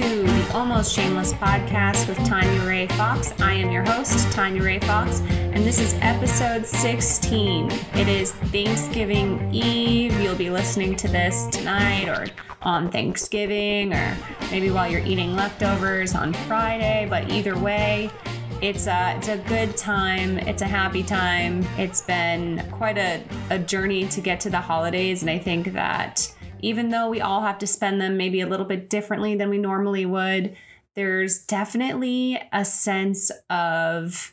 to the Almost Shameless podcast with Tanya Ray Fox. I am your host, Tanya Ray Fox, and this is episode 16. It is Thanksgiving Eve. You'll be listening to this tonight or on Thanksgiving or maybe while you're eating leftovers on Friday, but either way, it's a, it's a good time. It's a happy time. It's been quite a, a journey to get to the holidays, and I think that even though we all have to spend them maybe a little bit differently than we normally would, there's definitely a sense of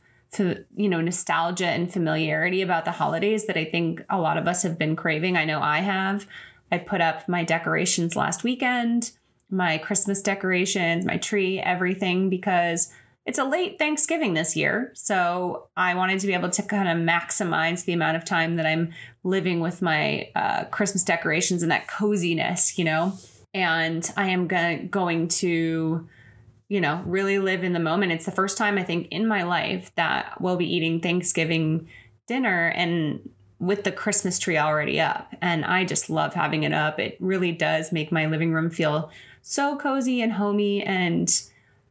you know nostalgia and familiarity about the holidays that I think a lot of us have been craving. I know I have. I put up my decorations last weekend, my Christmas decorations, my tree, everything because it's a late Thanksgiving this year. So I wanted to be able to kind of maximize the amount of time that I'm living with my uh, Christmas decorations and that coziness, you know? And I am go- going to, you know, really live in the moment. It's the first time I think in my life that we'll be eating Thanksgiving dinner and with the Christmas tree already up. And I just love having it up. It really does make my living room feel so cozy and homey and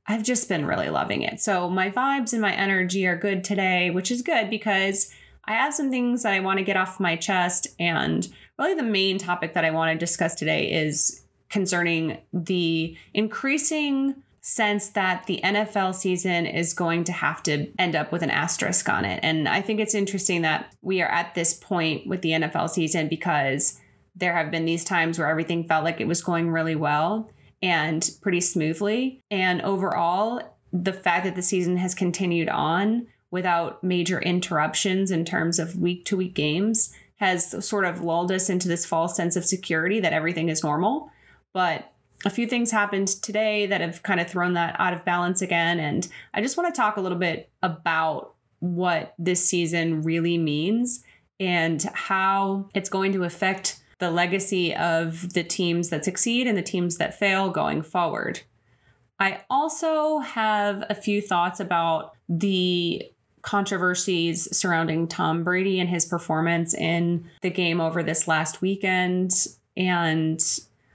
I've just been really loving it. So my vibes and my energy are good today, which is good because I have some things that I want to get off my chest. And really, the main topic that I want to discuss today is concerning the increasing sense that the NFL season is going to have to end up with an asterisk on it. And I think it's interesting that we are at this point with the NFL season because there have been these times where everything felt like it was going really well and pretty smoothly. And overall, the fact that the season has continued on without major interruptions in terms of week to week games has sort of lulled us into this false sense of security that everything is normal. But a few things happened today that have kind of thrown that out of balance again. And I just want to talk a little bit about what this season really means and how it's going to affect the legacy of the teams that succeed and the teams that fail going forward. I also have a few thoughts about the controversies surrounding Tom Brady and his performance in the game over this last weekend and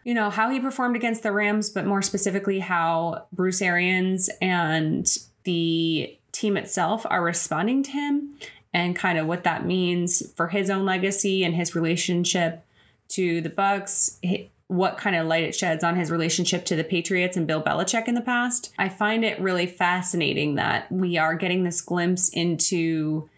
you know how he performed against the Rams but more specifically how Bruce Arians and the team itself are responding to him and kind of what that means for his own legacy and his relationship to the Bucks, what kind of light it sheds on his relationship to the Patriots and Bill Belichick in the past. I find it really fascinating that we are getting this glimpse into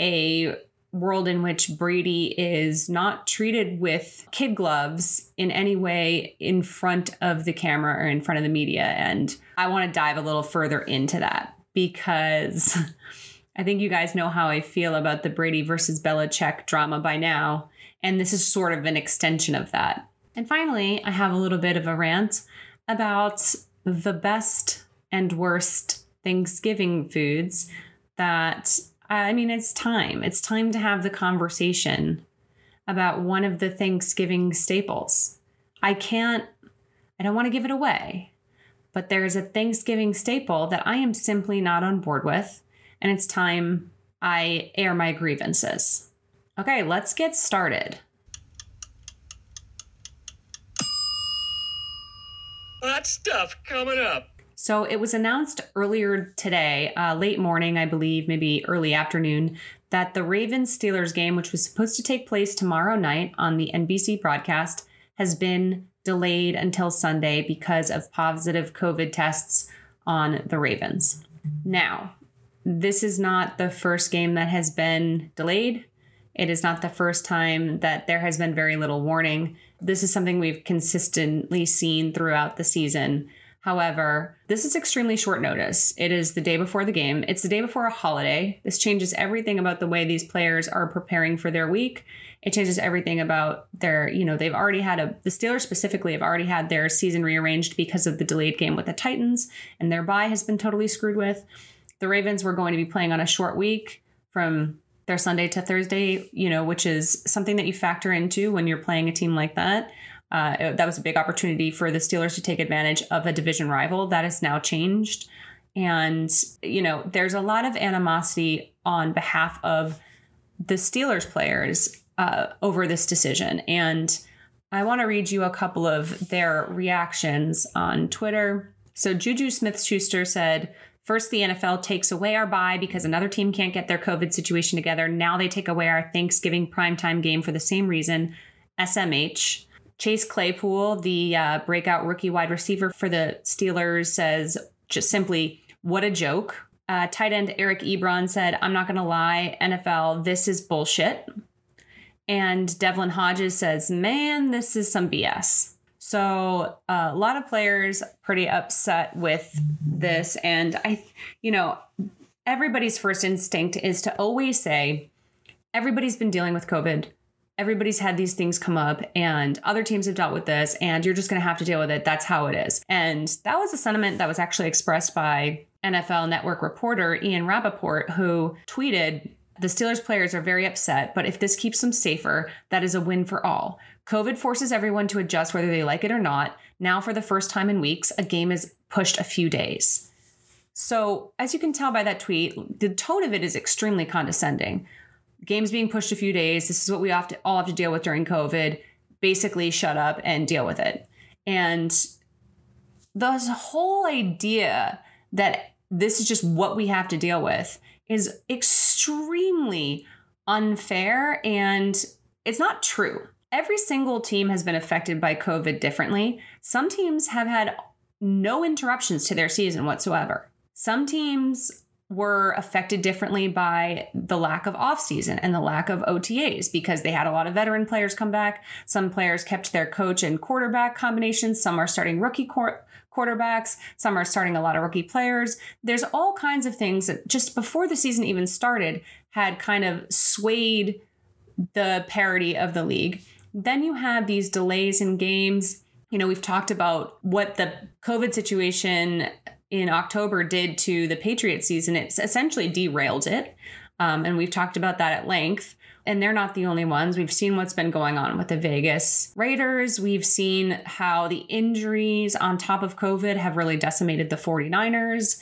a world in which Brady is not treated with kid gloves in any way in front of the camera or in front of the media. And I want to dive a little further into that because I think you guys know how I feel about the Brady versus Belichick drama by now. And this is sort of an extension of that. And finally, I have a little bit of a rant about the best and worst Thanksgiving foods that I mean, it's time. It's time to have the conversation about one of the Thanksgiving staples. I can't, I don't want to give it away, but there's a Thanksgiving staple that I am simply not on board with, and it's time I air my grievances. Okay, let's get started. Hot stuff coming up. So it was announced earlier today, uh, late morning, I believe, maybe early afternoon, that the Ravens Steelers game, which was supposed to take place tomorrow night on the NBC broadcast, has been delayed until Sunday because of positive COVID tests on the Ravens. Now, this is not the first game that has been delayed. It is not the first time that there has been very little warning. This is something we've consistently seen throughout the season. However, this is extremely short notice. It is the day before the game. It's the day before a holiday. This changes everything about the way these players are preparing for their week. It changes everything about their, you know, they've already had a, the Steelers specifically have already had their season rearranged because of the delayed game with the Titans, and their bye has been totally screwed with. The Ravens were going to be playing on a short week from their Sunday to Thursday, you know, which is something that you factor into when you're playing a team like that. Uh, that was a big opportunity for the Steelers to take advantage of a division rival. That has now changed. And, you know, there's a lot of animosity on behalf of the Steelers players uh, over this decision. And I want to read you a couple of their reactions on Twitter. So Juju Smith Schuster said, First, the NFL takes away our bye because another team can't get their COVID situation together. Now they take away our Thanksgiving primetime game for the same reason. SMH. Chase Claypool, the uh, breakout rookie wide receiver for the Steelers, says just simply, what a joke. Uh, tight end Eric Ebron said, I'm not going to lie, NFL, this is bullshit. And Devlin Hodges says, man, this is some BS. So uh, a lot of players pretty upset with this. And I, you know, everybody's first instinct is to always say, everybody's been dealing with COVID. Everybody's had these things come up, and other teams have dealt with this, and you're just going to have to deal with it. That's how it is. And that was a sentiment that was actually expressed by NFL Network reporter Ian Rapoport, who tweeted, the Steelers players are very upset, but if this keeps them safer, that is a win for all. COVID forces everyone to adjust whether they like it or not. Now, for the first time in weeks, a game is pushed a few days. So, as you can tell by that tweet, the tone of it is extremely condescending. Games being pushed a few days. This is what we have to, all have to deal with during COVID. Basically, shut up and deal with it. And the whole idea that this is just what we have to deal with is extremely unfair and it's not true. Every single team has been affected by COVID differently. Some teams have had no interruptions to their season whatsoever. Some teams were affected differently by the lack of offseason and the lack of OTAs because they had a lot of veteran players come back. Some players kept their coach and quarterback combinations. Some are starting rookie quarterbacks, some are starting a lot of rookie players. There's all kinds of things that just before the season even started had kind of swayed the parity of the league. Then you have these delays in games. You know, we've talked about what the COVID situation in October did to the Patriots season. It's essentially derailed it. Um, and we've talked about that at length. And they're not the only ones. We've seen what's been going on with the Vegas Raiders. We've seen how the injuries on top of COVID have really decimated the 49ers.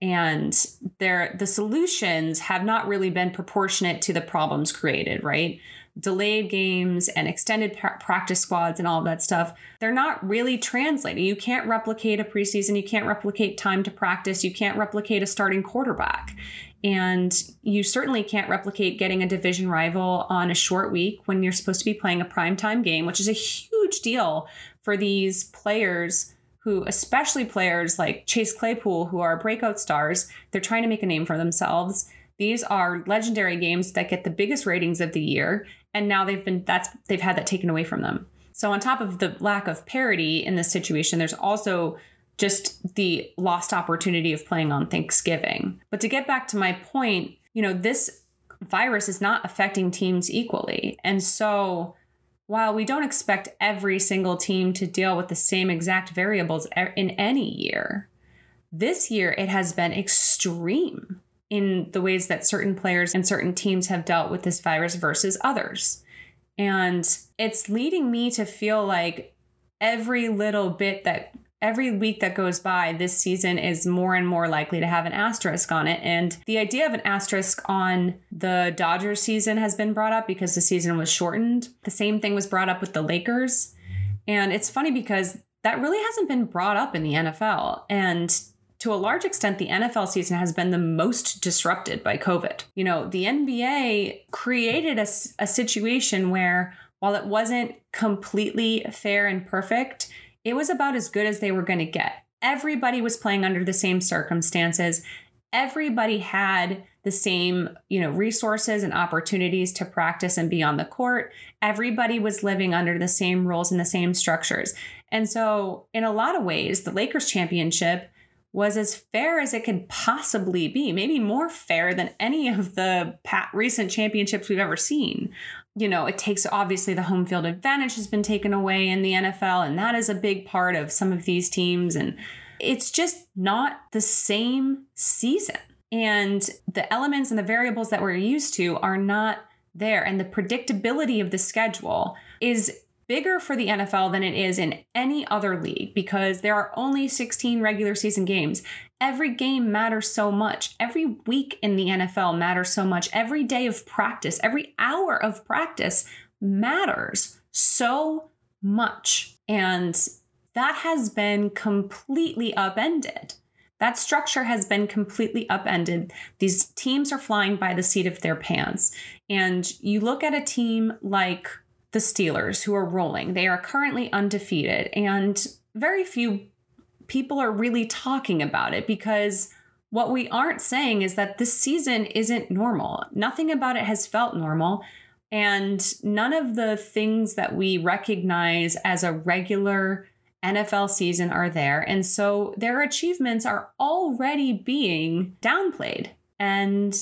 And they the solutions have not really been proportionate to the problems created, right? Delayed games and extended pra- practice squads and all of that stuff, they're not really translating. You can't replicate a preseason, you can't replicate time to practice, you can't replicate a starting quarterback. And you certainly can't replicate getting a division rival on a short week when you're supposed to be playing a primetime game, which is a huge deal for these players who, especially players like Chase Claypool, who are breakout stars, they're trying to make a name for themselves. These are legendary games that get the biggest ratings of the year, and now they've been that's they've had that taken away from them. So on top of the lack of parity in this situation, there's also just the lost opportunity of playing on Thanksgiving. But to get back to my point, you know, this virus is not affecting teams equally. And so while we don't expect every single team to deal with the same exact variables in any year, this year it has been extreme in the ways that certain players and certain teams have dealt with this virus versus others. And it's leading me to feel like every little bit that every week that goes by, this season is more and more likely to have an asterisk on it. And the idea of an asterisk on the Dodgers season has been brought up because the season was shortened. The same thing was brought up with the Lakers. And it's funny because that really hasn't been brought up in the NFL. And to a large extent, the NFL season has been the most disrupted by COVID. You know, the NBA created a, a situation where while it wasn't completely fair and perfect, it was about as good as they were going to get. Everybody was playing under the same circumstances. Everybody had the same, you know, resources and opportunities to practice and be on the court. Everybody was living under the same rules and the same structures. And so, in a lot of ways, the Lakers championship was as fair as it could possibly be, maybe more fair than any of the recent championships we've ever seen you know, it takes obviously the home field advantage has been taken away in the NFL, and that is a big part of some of these teams. And it's just not the same season. And the elements and the variables that we're used to are not there. And the predictability of the schedule is bigger for the NFL than it is in any other league because there are only 16 regular season games. Every game matters so much. Every week in the NFL matters so much. Every day of practice, every hour of practice matters so much. And that has been completely upended. That structure has been completely upended. These teams are flying by the seat of their pants. And you look at a team like the Steelers, who are rolling, they are currently undefeated, and very few people are really talking about it because what we aren't saying is that this season isn't normal. Nothing about it has felt normal. And none of the things that we recognize as a regular NFL season are there. And so their achievements are already being downplayed. And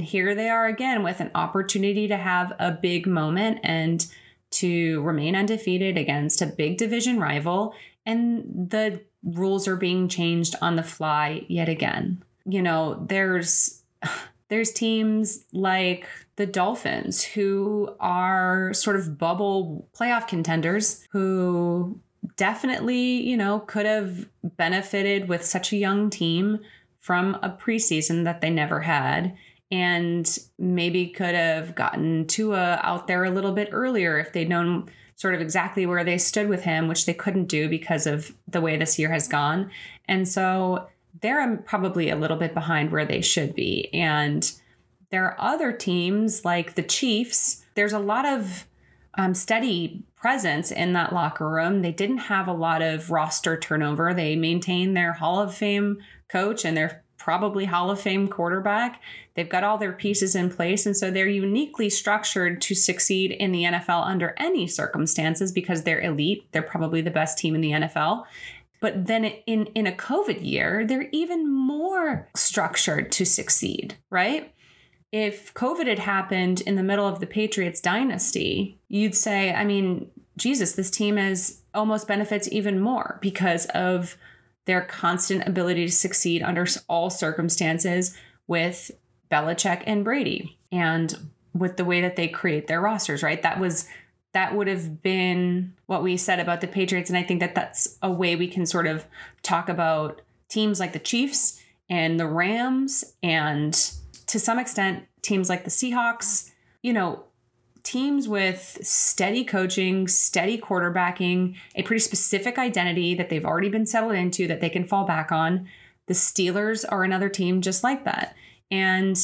here they are again with an opportunity to have a big moment and to remain undefeated against a big division rival. And the rules are being changed on the fly yet again. You know, there's there's teams like the Dolphins who are sort of bubble playoff contenders who definitely, you know, could have benefited with such a young team from a preseason that they never had and maybe could have gotten Tua out there a little bit earlier if they'd known sort of exactly where they stood with him, which they couldn't do because of the way this year has gone. And so they're probably a little bit behind where they should be. And there are other teams like the Chiefs. There's a lot of um, steady presence in that locker room. They didn't have a lot of roster turnover. They maintained their Hall of Fame coach and their probably Hall of Fame quarterback. They've got all their pieces in place. And so they're uniquely structured to succeed in the NFL under any circumstances because they're elite. They're probably the best team in the NFL. But then in, in a COVID year, they're even more structured to succeed, right? If COVID had happened in the middle of the Patriots dynasty, you'd say, I mean, Jesus, this team has almost benefits even more because of their constant ability to succeed under all circumstances with Belichick and Brady and with the way that they create their rosters, right? That was that would have been what we said about the Patriots and I think that that's a way we can sort of talk about teams like the Chiefs and the Rams and to some extent teams like the Seahawks, you know, teams with steady coaching, steady quarterbacking, a pretty specific identity that they've already been settled into that they can fall back on. The Steelers are another team just like that. And,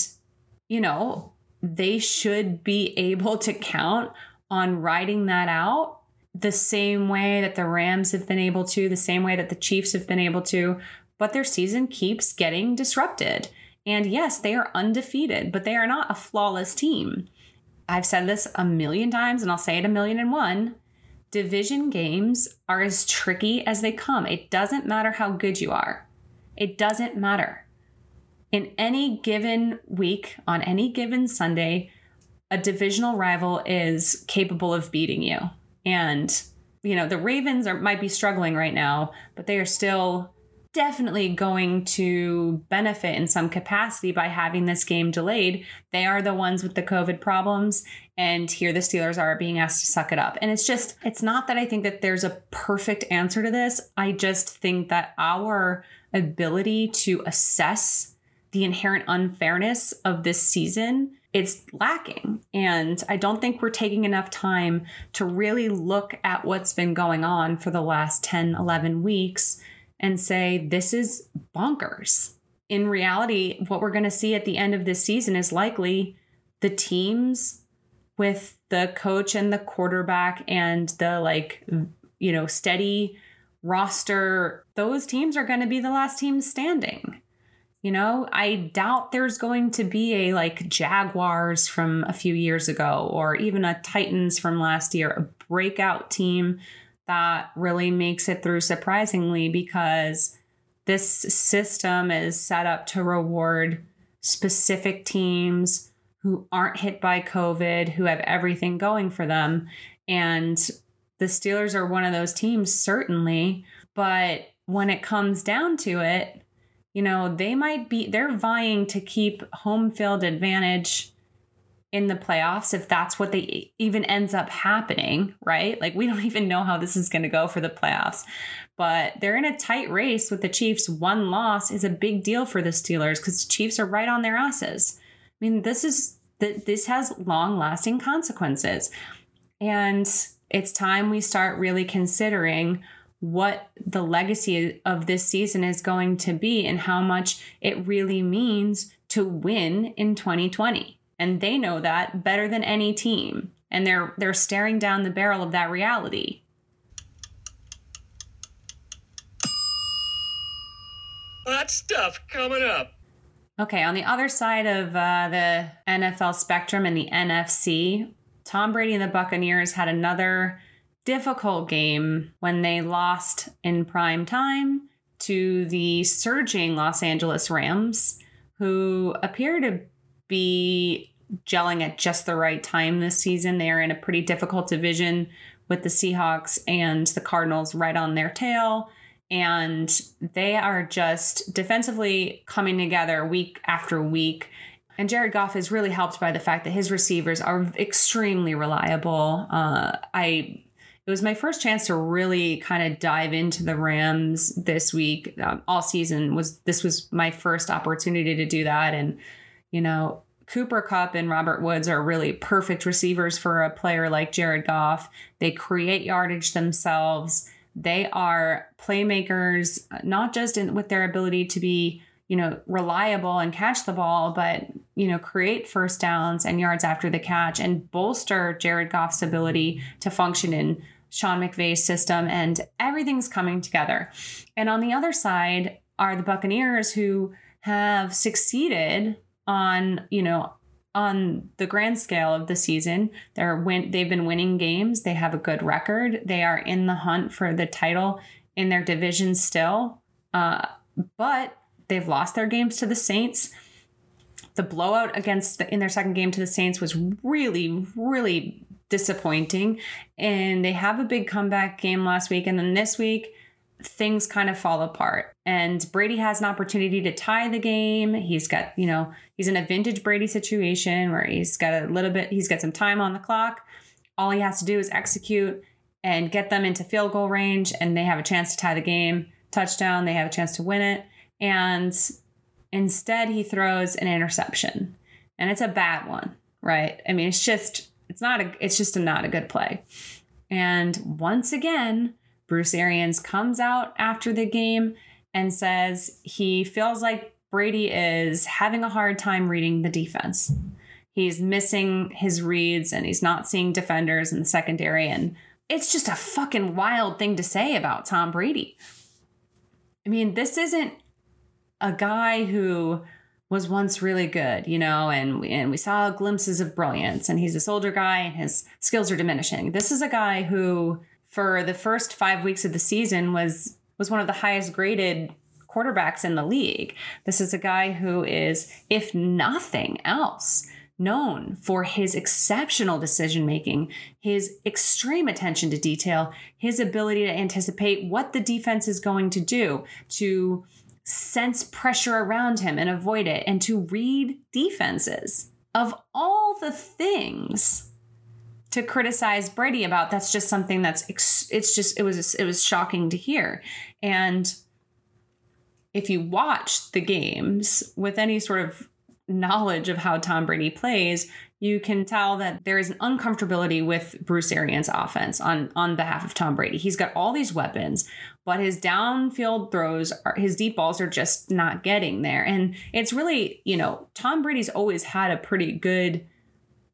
you know, they should be able to count on riding that out the same way that the Rams have been able to, the same way that the Chiefs have been able to, but their season keeps getting disrupted. And yes, they are undefeated, but they are not a flawless team. I've said this a million times and I'll say it a million and one. Division games are as tricky as they come. It doesn't matter how good you are, it doesn't matter. In any given week, on any given Sunday, a divisional rival is capable of beating you. And, you know, the Ravens are might be struggling right now, but they are still definitely going to benefit in some capacity by having this game delayed. They are the ones with the COVID problems, and here the Steelers are being asked to suck it up. And it's just, it's not that I think that there's a perfect answer to this. I just think that our ability to assess the inherent unfairness of this season it's lacking. And I don't think we're taking enough time to really look at what's been going on for the last 10, 11 weeks and say, this is bonkers. In reality, what we're going to see at the end of this season is likely the teams with the coach and the quarterback and the like, you know, steady roster, those teams are going to be the last teams standing. You know, I doubt there's going to be a like Jaguars from a few years ago or even a Titans from last year, a breakout team that really makes it through surprisingly because this system is set up to reward specific teams who aren't hit by COVID, who have everything going for them. And the Steelers are one of those teams, certainly. But when it comes down to it, you know, they might be, they're vying to keep home field advantage in the playoffs if that's what they even ends up happening, right? Like we don't even know how this is going to go for the playoffs. But they're in a tight race with the Chiefs. One loss is a big deal for the Steelers cuz the Chiefs are right on their asses. I mean, this is this has long-lasting consequences. And it's time we start really considering what the legacy of this season is going to be and how much it really means to win in 2020. And they know that better than any team. And they're they're staring down the barrel of that reality. Hot stuff coming up. Okay, on the other side of uh, the NFL spectrum and the NFC, Tom Brady and the Buccaneers had another difficult game when they lost in prime time to the surging Los Angeles Rams, who appear to be gelling at just the right time this season. They are in a pretty difficult division with the Seahawks and the Cardinals right on their tail. And they are just defensively coming together week after week. And Jared Goff is really helped by the fact that his receivers are extremely reliable. Uh, I it was my first chance to really kind of dive into the Rams this week. Um, all season was this was my first opportunity to do that, and you know Cooper Kupp and Robert Woods are really perfect receivers for a player like Jared Goff. They create yardage themselves. They are playmakers, not just in, with their ability to be you know reliable and catch the ball, but you know create first downs and yards after the catch and bolster Jared Goff's ability to function in Sean McVay's system, and everything's coming together. And on the other side are the Buccaneers who have succeeded on, you know, on the grand scale of the season. They're win they've been winning games. They have a good record. They are in the hunt for the title in their division still. Uh, but they've lost their games to the Saints. The blowout against the, in their second game to the Saints was really, really disappointing. And they have a big comeback game last week. And then this week, things kind of fall apart. And Brady has an opportunity to tie the game. He's got, you know, he's in a vintage Brady situation where he's got a little bit, he's got some time on the clock. All he has to do is execute and get them into field goal range, and they have a chance to tie the game. Touchdown, they have a chance to win it. And instead, he throws an interception. And it's a bad one, right? I mean, it's just it's not a it's just a, not a good play. And once again, Bruce Arians comes out after the game and says he feels like Brady is having a hard time reading the defense. He's missing his reads and he's not seeing defenders in the secondary. And it's just a fucking wild thing to say about Tom Brady. I mean, this isn't a guy who was once really good, you know, and we, and we saw glimpses of brilliance. And he's this older guy, and his skills are diminishing. This is a guy who, for the first five weeks of the season, was was one of the highest graded quarterbacks in the league. This is a guy who is, if nothing else, known for his exceptional decision making, his extreme attention to detail, his ability to anticipate what the defense is going to do, to sense pressure around him and avoid it, and to read defenses. Of all the things to criticize Brady about, that's just something that's it's just it was it was shocking to hear. And if you watch the games with any sort of knowledge of how Tom Brady plays, you can tell that there is an uncomfortability with Bruce Arians' offense on on behalf of Tom Brady. He's got all these weapons, but his downfield throws, are, his deep balls are just not getting there. And it's really, you know, Tom Brady's always had a pretty good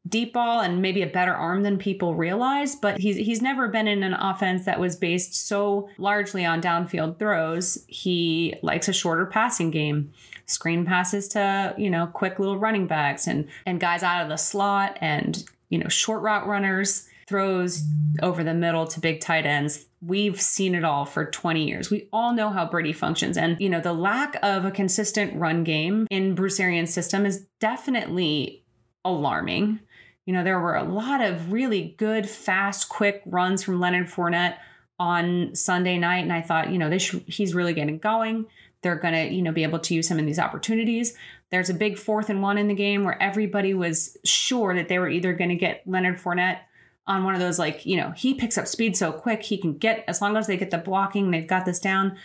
deep ball and maybe a better arm than people realize, but he's he's never been in an offense that was based so largely on downfield throws. He likes a shorter passing game screen passes to, you know, quick little running backs and and guys out of the slot and, you know, short route runners, throws over the middle to big tight ends. We've seen it all for 20 years. We all know how Brady functions. And, you know, the lack of a consistent run game in Bruce Arians' system is definitely alarming. You know, there were a lot of really good, fast, quick runs from Leonard Fournette on Sunday night. And I thought, you know, this he's really getting going. They're going to, you know, be able to use him in these opportunities. There's a big fourth and one in the game where everybody was sure that they were either going to get Leonard Fournette on one of those, like, you know, he picks up speed so quick, he can get, as long as they get the blocking, they've got this down.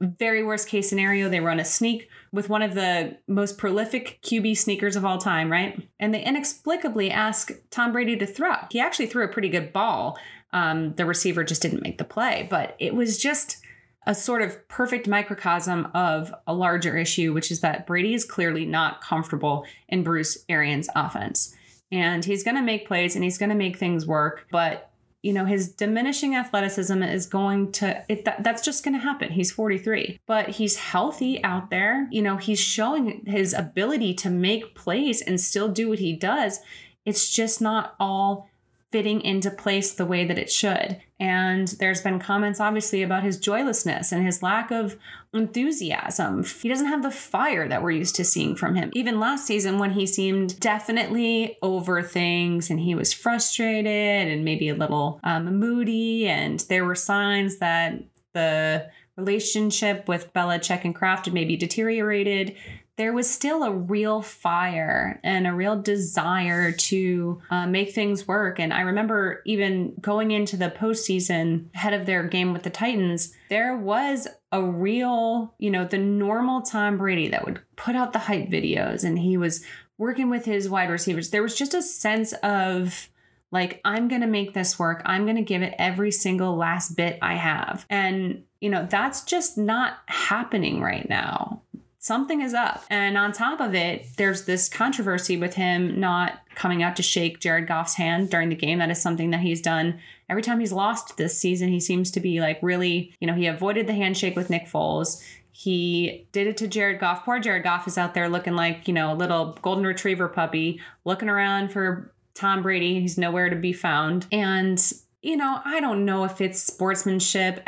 Very worst case scenario, they run a sneak with one of the most prolific QB sneakers of all time, right? And they inexplicably ask Tom Brady to throw. He actually threw a pretty good ball Um, the receiver just didn't make the play, but it was just a sort of perfect microcosm of a larger issue, which is that Brady is clearly not comfortable in Bruce Arians' offense. And he's going to make plays and he's going to make things work, but you know his diminishing athleticism is going to it, that, that's just going to happen. He's 43 but he's healthy out there. You know he's showing his ability to make plays and still do what he does. It's just not all fitting into place the way that it should. And there's been comments, obviously, about his joylessness and his lack of enthusiasm. He doesn't have the fire that we're used to seeing from him. Even last season, when he seemed definitely over things and he was frustrated and maybe a little um, moody, and there were signs that the relationship with Belichick and Kraft had maybe deteriorated there was still a real fire and a real desire to uh, make things work. And I remember even going into the postseason ahead of their game with the Titans, there was a real, you know, the normal Tom Brady that would put out the hype videos and he was working with his wide receivers. There was just a sense of, like, I'm going to make this work. I'm going to give it every single last bit I have. And, you know, that's just not happening right now something is up. And on top of it, there's this controversy with him not coming out to shake Jared Goff's hand during the game. That is something that he's done every time he's lost this season. He seems to be like really, you know, he avoided the handshake with Nick Foles. He did it to Jared Goff. Poor Jared Goff is out there looking like, you know, a little golden retriever puppy, looking around for Tom Brady. He's nowhere to be found. And, you know, I don't know if it's sportsmanship.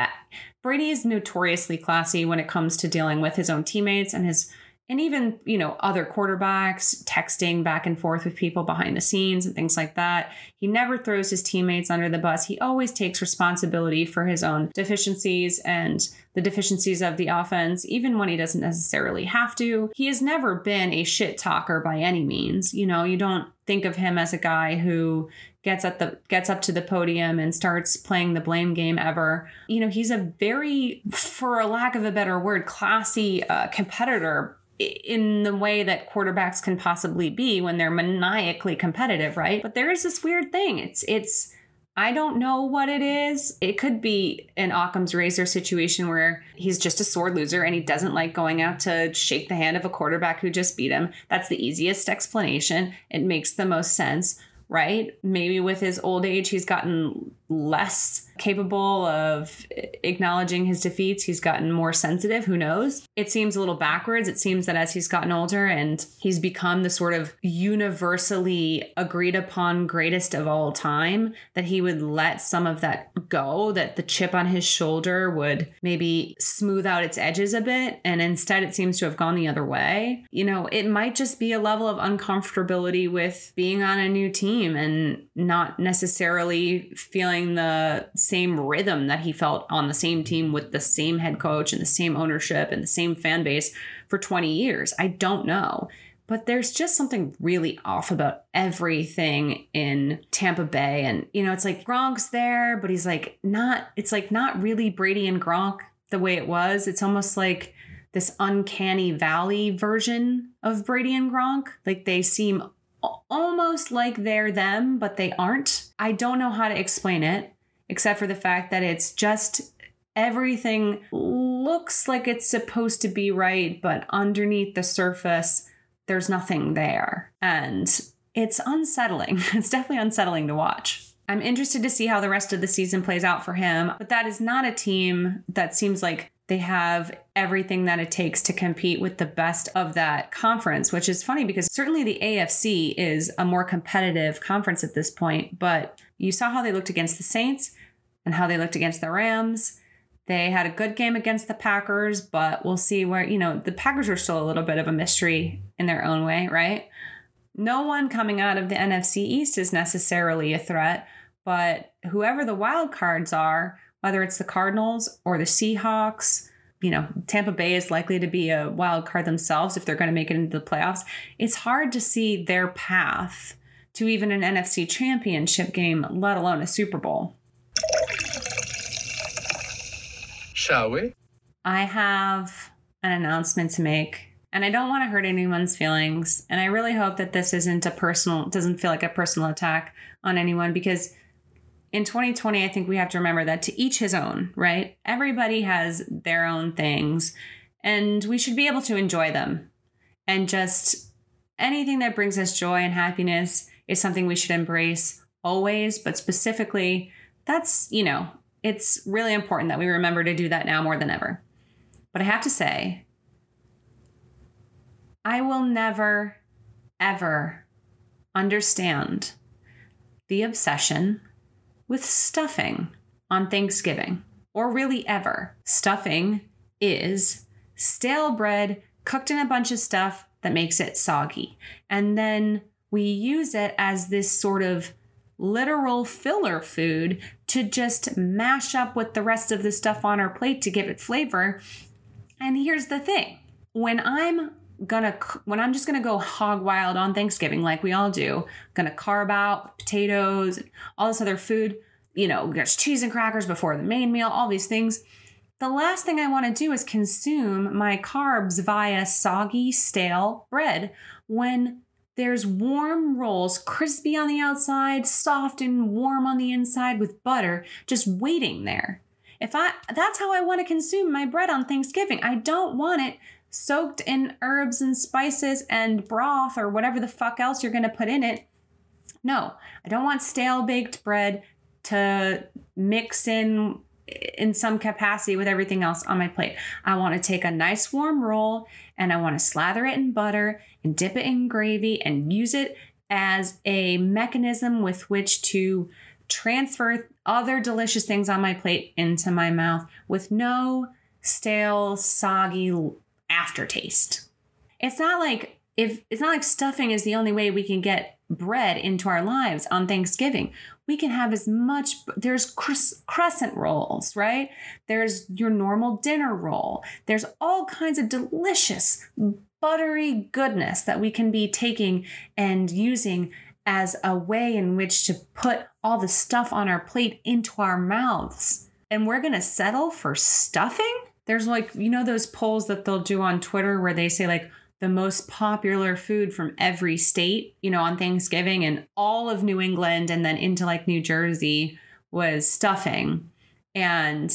Brady is notoriously classy when it comes to dealing with his own teammates and his and even, you know, other quarterbacks texting back and forth with people behind the scenes and things like that. He never throws his teammates under the bus. He always takes responsibility for his own deficiencies and the deficiencies of the offense, even when he doesn't necessarily have to. He has never been a shit talker by any means. You know, you don't think of him as a guy who gets at the gets up to the podium and starts playing the blame game ever. You know, he's a very, for a lack of a better word, classy uh, competitor in the way that quarterbacks can possibly be when they're maniacally competitive, right? But there is this weird thing. It's it's I don't know what it is. It could be an Occam's razor situation where he's just a sore loser and he doesn't like going out to shake the hand of a quarterback who just beat him. That's the easiest explanation. It makes the most sense right? Maybe with his old age, he's gotten less capable of acknowledging his defeats. He's gotten more sensitive. Who knows? It seems a little backwards. It seems that as he's gotten older and he's become the sort of universally agreed upon greatest of all time, that he would let some of that go, that the chip on his shoulder would maybe smooth out its edges a bit. And instead, it seems to have gone the other way. You know, it might just be a level of uncomfortability with being on a new team and not necessarily feeling the same rhythm that he felt on the same team with the same head coach and the same ownership and the same fan base for 20 years. I don't know. But there's just something really off about everything in Tampa Bay. And, you know, it's like Gronk's there, but he's like not, it's like not really Brady and Gronk the way it was. It's almost like this uncanny valley version of Brady and Gronk. Like they seem almost like they're them, but they aren't. I don't know how to explain it, except for the fact that it's just everything looks like it's supposed to be right, but underneath the surface, there's nothing there. And it's unsettling. It's definitely unsettling to watch. I'm interested to see how the rest of the season plays out for him, but that is not a team that seems like they have everything that it takes to compete with the best of that conference, which is funny because certainly the AFC is a more competitive conference at this point. But you saw how they looked against the Saints and how they looked against the Rams. They had a good game against the Packers, but we'll see where, you know, the Packers are still a little bit of a mystery in their own way, right? No one coming out of the NFC East is necessarily a threat, but whoever the wild cards are, whether it's the Cardinals or the Seahawks. You know, Tampa Bay is likely to be a wild card themselves if they're going to make it into the playoffs. It's hard to see their path to even an NFC championship game, let alone a Super Bowl. Shall we? I have an announcement to make and I don't want to hurt anyone's feelings. And I really hope that this isn't a personal, doesn't feel like a personal attack on anyone because in 2020, I think we have to remember that to each his own, right? Everybody has their own things, and we should be able to enjoy them. And just anything that brings us joy and happiness is something we should embrace always, but specifically, that's, you know, it's really important that we remember to do that now more than ever. But I have to say, I will never, ever understand the obsession with stuffing on Thanksgiving, or really ever. Stuffing is stale bread cooked in a bunch of stuff that makes it soggy. And then we use it as this sort of literal filler food to just mash up with the rest of the stuff on our plate to give it flavor. And here's the thing when I'm gonna when I'm just gonna go hog wild on Thanksgiving, like we all do, gonna carve out potatoes, and all this other food. You know, there's cheese and crackers before the main meal, all these things. The last thing I want to do is consume my carbs via soggy, stale bread when there's warm rolls, crispy on the outside, soft and warm on the inside with butter, just waiting there. If I that's how I want to consume my bread on Thanksgiving. I don't want it soaked in herbs and spices and broth or whatever the fuck else you're going to put in it. No, I don't want stale baked bread to mix in in some capacity with everything else on my plate. I want to take a nice warm roll and I want to slather it in butter and dip it in gravy and use it as a mechanism with which to transfer other delicious things on my plate into my mouth with no stale, soggy aftertaste. It's not like if it's not like stuffing is the only way we can get bread into our lives on Thanksgiving. We can have as much there's crescent rolls, right? There's your normal dinner roll. There's all kinds of delicious buttery goodness that we can be taking and using as a way in which to put all the stuff on our plate into our mouths. And we're going to settle for stuffing? There's like, you know, those polls that they'll do on Twitter where they say, like, the most popular food from every state, you know, on Thanksgiving and all of New England and then into like New Jersey was stuffing. And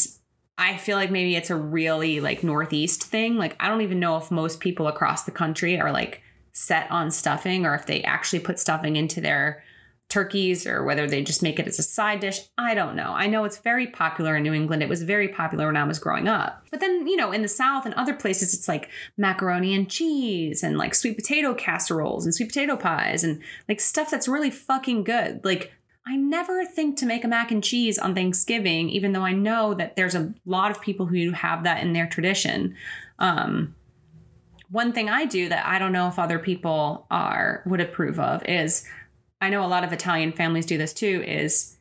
I feel like maybe it's a really like Northeast thing. Like, I don't even know if most people across the country are like set on stuffing or if they actually put stuffing into their turkeys or whether they just make it as a side dish. I don't know. I know it's very popular in New England. It was very popular when I was growing up. But then, you know, in the South and other places, it's like macaroni and cheese and like sweet potato casseroles and sweet potato pies and like stuff that's really fucking good. Like, I never think to make a mac and cheese on Thanksgiving, even though I know that there's a lot of people who have that in their tradition. Um, one thing I do that I don't know if other people are would approve of is I know a lot of Italian families do this too, is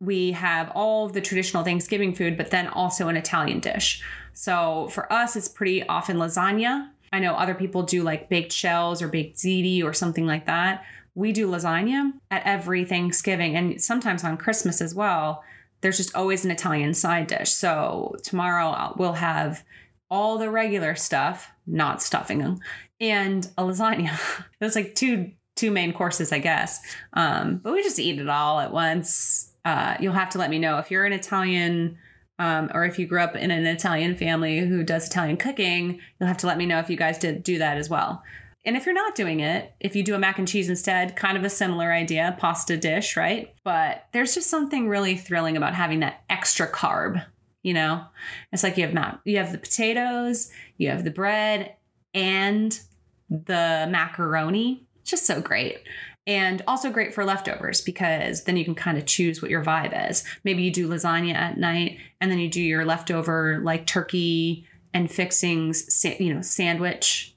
we have all the traditional Thanksgiving food, but then also an Italian dish. So for us, it's pretty often lasagna. I know other people do like baked shells or baked ziti or something like that. We do lasagna at every Thanksgiving and sometimes on Christmas as well. There's just always an Italian side dish. So tomorrow uh, we'll have all the regular stuff, not stuffing them, and a lasagna. It's like two two main courses, I guess. Um, but we just eat it all at once. Uh, you'll have to let me know if you're an Italian um, or if you grew up in an Italian family who does Italian cooking. You'll have to let me know if you guys did do that as well. And if you're not doing it, if you do a mac and cheese instead, kind of a similar idea, pasta dish, right? But there's just something really thrilling about having that extra carb, you know? It's like you have ma- you have the potatoes, you have the bread and the macaroni just so great. And also great for leftovers because then you can kind of choose what your vibe is. Maybe you do lasagna at night and then you do your leftover like turkey and fixings, you know, sandwich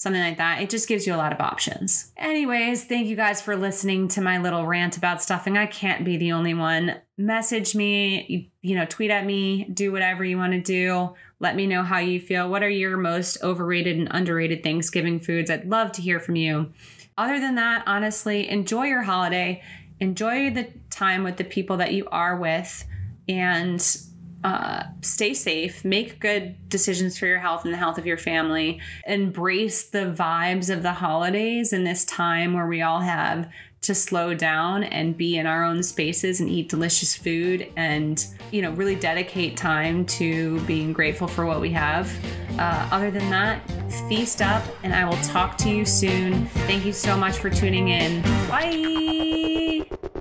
something like that. It just gives you a lot of options. Anyways, thank you guys for listening to my little rant about stuffing. I can't be the only one. Message me, you know, tweet at me, do whatever you want to do. Let me know how you feel. What are your most overrated and underrated Thanksgiving foods? I'd love to hear from you other than that, honestly, enjoy your holiday, enjoy the time with the people that you are with, and uh, stay safe, make good decisions for your health and the health of your family, embrace the vibes of the holidays in this time where we all have to slow down and be in our own spaces and eat delicious food and, you know, really dedicate time to being grateful for what we have. Uh, other than that, feast up, and I will talk to you soon. Thank you so much for tuning in. Bye.